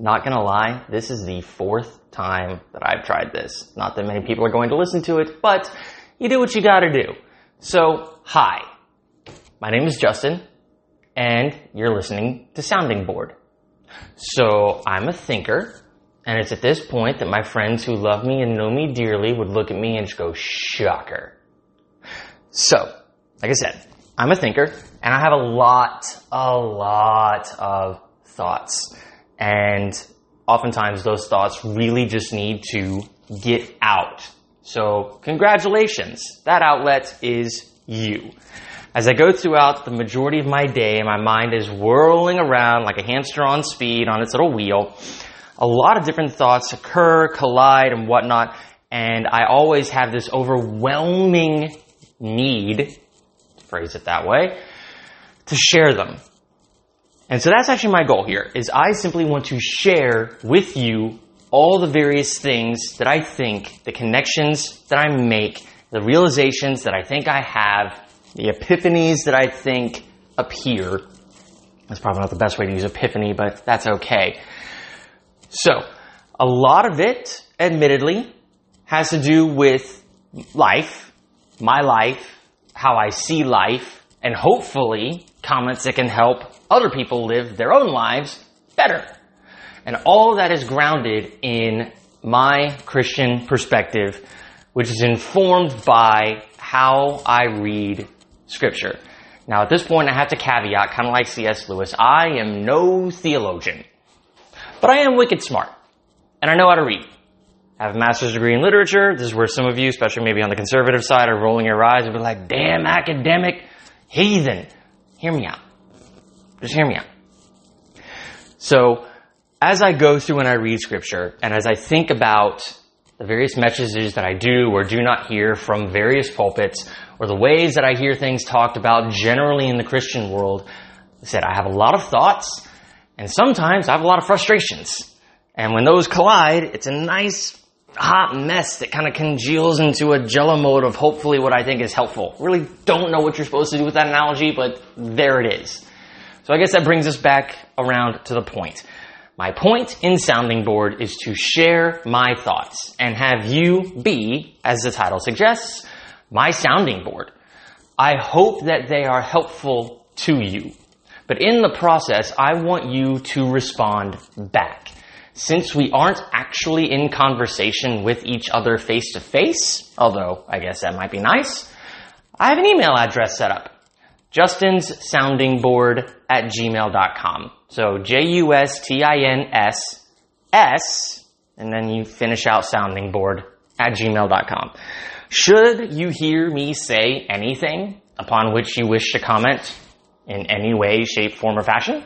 not gonna lie, this is the fourth time that I've tried this. Not that many people are going to listen to it, but you do what you gotta do. So, hi. My name is Justin, and you're listening to Sounding Board. So, I'm a thinker, and it's at this point that my friends who love me and know me dearly would look at me and just go, shocker. So, like I said, I'm a thinker, and I have a lot, a lot of thoughts. And oftentimes those thoughts really just need to get out. So congratulations. That outlet is you. As I go throughout the majority of my day my mind is whirling around like a hamster on speed on its little wheel, a lot of different thoughts occur, collide, and whatnot. And I always have this overwhelming need, phrase it that way, to share them. And so that's actually my goal here, is I simply want to share with you all the various things that I think, the connections that I make, the realizations that I think I have, the epiphanies that I think appear. That's probably not the best way to use epiphany, but that's okay. So, a lot of it, admittedly, has to do with life, my life, how I see life, and hopefully comments that can help other people live their own lives better. And all that is grounded in my Christian perspective, which is informed by how I read scripture. Now at this point I have to caveat, kind of like C.S. Lewis, I am no theologian. But I am wicked smart. And I know how to read. I have a master's degree in literature. This is where some of you, especially maybe on the conservative side, are rolling your eyes and be like, damn academic heathen. Hear me out. Just hear me out. So, as I go through and I read scripture, and as I think about the various messages that I do or do not hear from various pulpits, or the ways that I hear things talked about generally in the Christian world, I said I have a lot of thoughts, and sometimes I have a lot of frustrations. And when those collide, it's a nice hot mess that kind of congeals into a jello mode of hopefully what I think is helpful. Really don't know what you're supposed to do with that analogy, but there it is. So I guess that brings us back around to the point. My point in Sounding Board is to share my thoughts and have you be, as the title suggests, my sounding board. I hope that they are helpful to you. But in the process, I want you to respond back. Since we aren't actually in conversation with each other face to face, although I guess that might be nice, I have an email address set up. Justin's sounding board at gmail.com. So J-U-S-T-I-N-S S, and then you finish out sounding board at gmail.com. Should you hear me say anything upon which you wish to comment in any way, shape, form, or fashion,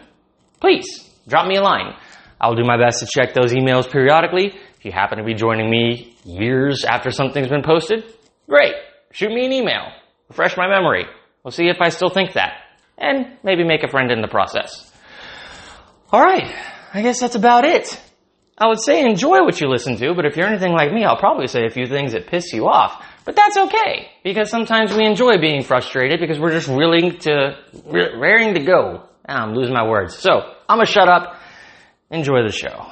please drop me a line. I'll do my best to check those emails periodically. If you happen to be joining me years after something's been posted, great. Shoot me an email. Refresh my memory. We'll see if I still think that. And maybe make a friend in the process. Alright, I guess that's about it. I would say enjoy what you listen to, but if you're anything like me, I'll probably say a few things that piss you off. But that's okay, because sometimes we enjoy being frustrated because we're just willing to, raring to go. Ah, I'm losing my words. So, I'm gonna shut up. Enjoy the show.